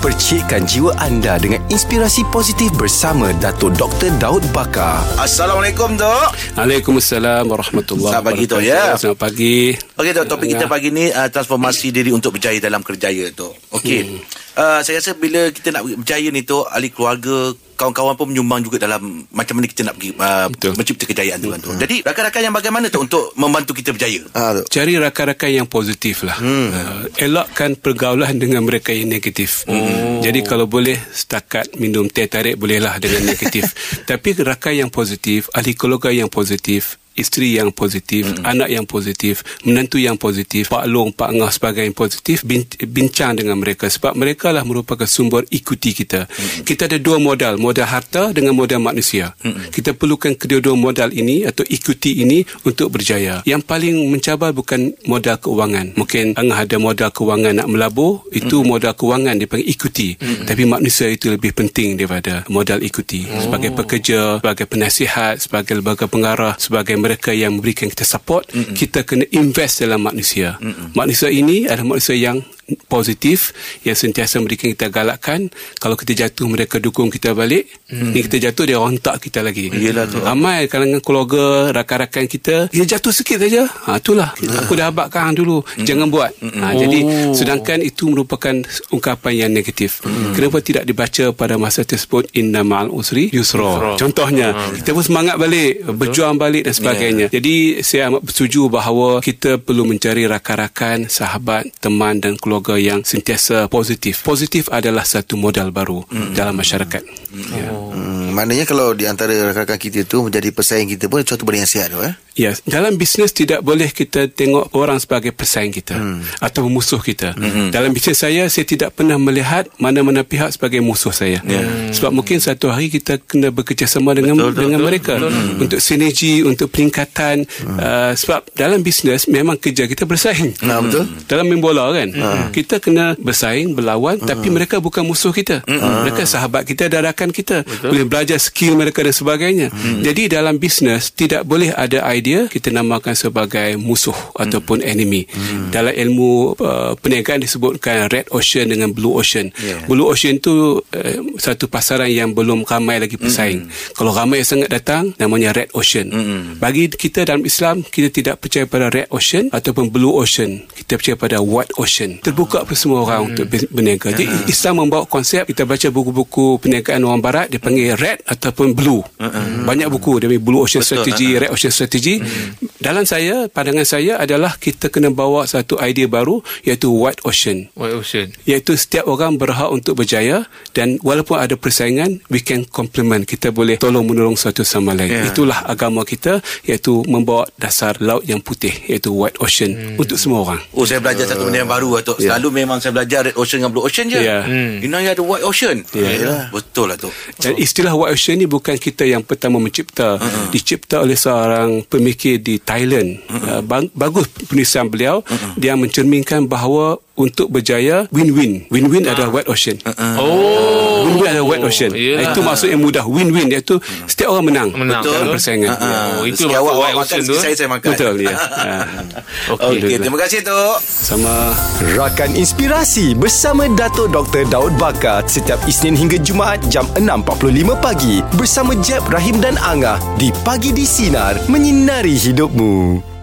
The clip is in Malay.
Percikkan jiwa anda dengan inspirasi positif bersama Dato' Dr. Daud Bakar. Assalamualaikum Dok Waalaikumsalam warahmatullahi Selamat pagi, Tok, wabarakatuh. ya. Selamat pagi. Okey Dok Topik kita pagi ni uh, Transformasi diri untuk berjaya dalam kerjaya Dok Okey hmm. uh, Saya rasa bila kita nak berjaya ni Dok Ahli keluarga Kawan-kawan pun menyumbang juga dalam Macam mana kita nak pergi uh, Betul. Mencipta kejayaan tu kan Dok Jadi rakan-rakan yang bagaimana Dok Untuk membantu kita berjaya Ah. Cari rakan-rakan yang positif lah. Hmm. Uh, elakkan pergaulan dengan mereka yang negatif. Oh. Jadi kalau boleh setakat minum teh tarik bolehlah dengan negatif. Tapi rakan yang positif, ahli keluarga yang positif, isteri yang positif, mm anak yang positif, menantu yang positif, pak long, pak ngah sebagai yang positif, bin, bincang dengan mereka sebab mereka lah merupakan sumber ikuti kita. mm Kita ada dua modal, modal harta dengan modal manusia. mm Kita perlukan kedua-dua modal ini atau ikuti ini untuk berjaya. Yang paling mencabar bukan modal keuangan. Mungkin angah ada modal keuangan nak melabur, itu modal keuangan dipanggil ikuti. Tapi manusia itu lebih penting daripada modal ikuti. Sebagai pekerja, sebagai penasihat, sebagai lembaga pengarah, sebagai mereka yang memberikan kita support, Mm-mm. kita kena invest dalam manusia. Mm-mm. Manusia ini adalah manusia yang positif yang sentiasa memberikan kita galakkan. Kalau kita jatuh mereka dukung kita balik. Hmm. ni kita jatuh dia rontak kita lagi. Yelah tu. ramai kalangan keluarga rakan-rakan kita dia jatuh sikit saja. Ha, itulah. Aku dah abadkan dulu. Hmm. jangan buat. Ha, jadi sedangkan itu merupakan ungkapan yang negatif. Hmm. kenapa tidak dibaca pada masa tersebut? Inna ma'al usri yusra. Contohnya kita pun semangat balik berjuang balik dan sebagainya. Jadi saya amat bersetuju bahawa kita perlu mencari rakan-rakan sahabat teman dan keluarga yang sentiasa positif positif adalah satu modal baru hmm. dalam masyarakat ya. Hmm, maknanya kalau di antara rakan-rakan kita tu menjadi pesaing kita pun suatu benda yang sihat tu eh. Ya, dalam bisnes tidak boleh kita tengok orang sebagai pesaing kita hmm. atau musuh kita. Hmm. Dalam bisnes saya, saya tidak pernah melihat mana-mana pihak sebagai musuh saya. Ya. Hmm. Sebab mungkin satu hari kita kena bekerjasama dengan Betul, betul, dengan betul, mereka betul. Hmm. untuk sinergi, untuk peningkatan. Hmm. Uh, sebab dalam bisnes memang kerja kita bersaing. Nah, betul. Dalam main bola kan, hmm. kita kena bersaing, berlawan, hmm. tapi mereka bukan musuh kita. Hmm. Mereka sahabat kita dan rakan kita. Betul. Boleh belajar skill mereka dan sebagainya. Hmm. Jadi dalam bisnes tidak boleh ada idea kita namakan sebagai musuh hmm. ataupun enemy. Hmm. Dalam ilmu uh, perniagaan disebutkan red ocean dengan blue ocean. Yeah. Blue ocean tu uh, satu pasaran yang belum ramai lagi pesaing. Hmm. Kalau ramai sangat datang namanya red ocean. Hmm. Bagi kita dalam Islam kita tidak percaya pada red ocean ataupun blue ocean. Kita percaya pada white ocean. Terbuka kepada semua orang hmm. untuk berniaga. Jadi Islam membawa konsep kita baca buku-buku perniagaan orang barat dia panggil red ataupun blue. Hmm. Banyak buku panggil blue ocean Betul. strategy, red ocean strategy. Hmm. Dalam saya, pandangan saya adalah kita kena bawa satu idea baru iaitu white ocean. White Ocean. Iaitu setiap orang berhak untuk berjaya dan walaupun ada persaingan, we can complement. Kita boleh tolong menolong satu sama lain. Ya. Itulah agama kita iaitu membawa dasar laut yang putih iaitu white ocean hmm. untuk semua orang. Oh saya belajar satu benda yang baru Datuk Ya. Selalu memang saya belajar Red Ocean dengan Blue Ocean je Ya. hmm. Ini ada White Ocean Ya. Betul lah tu Dan istilah white ocean ni bukan kita yang pertama mencipta. Uh-huh. Dicipta oleh seorang pemikir di Thailand. Uh-huh. Uh, bagus penulisan beliau. Uh-huh. Dia mencerminkan bahawa untuk berjaya win-win. Win-win uh-huh. adalah white ocean. Uh-huh. Oh. Win-win adalah white ocean. Yelah. Itu maksud yang mudah. Win-win iaitu setiap orang menang, Menang. dalam Betul. persaingan. Ah, Oh, itu awak, White awak makan Ocean tu? Saya saya makan Betul ya. Okey okay, terima kasih Tok Sama Rakan Inspirasi bersama Dato' Dr. Daud Bakar setiap Isnin hingga Jumaat jam 6.45 pagi bersama Jeb, Rahim dan Angah di Pagi di Sinar menyinari hidupmu.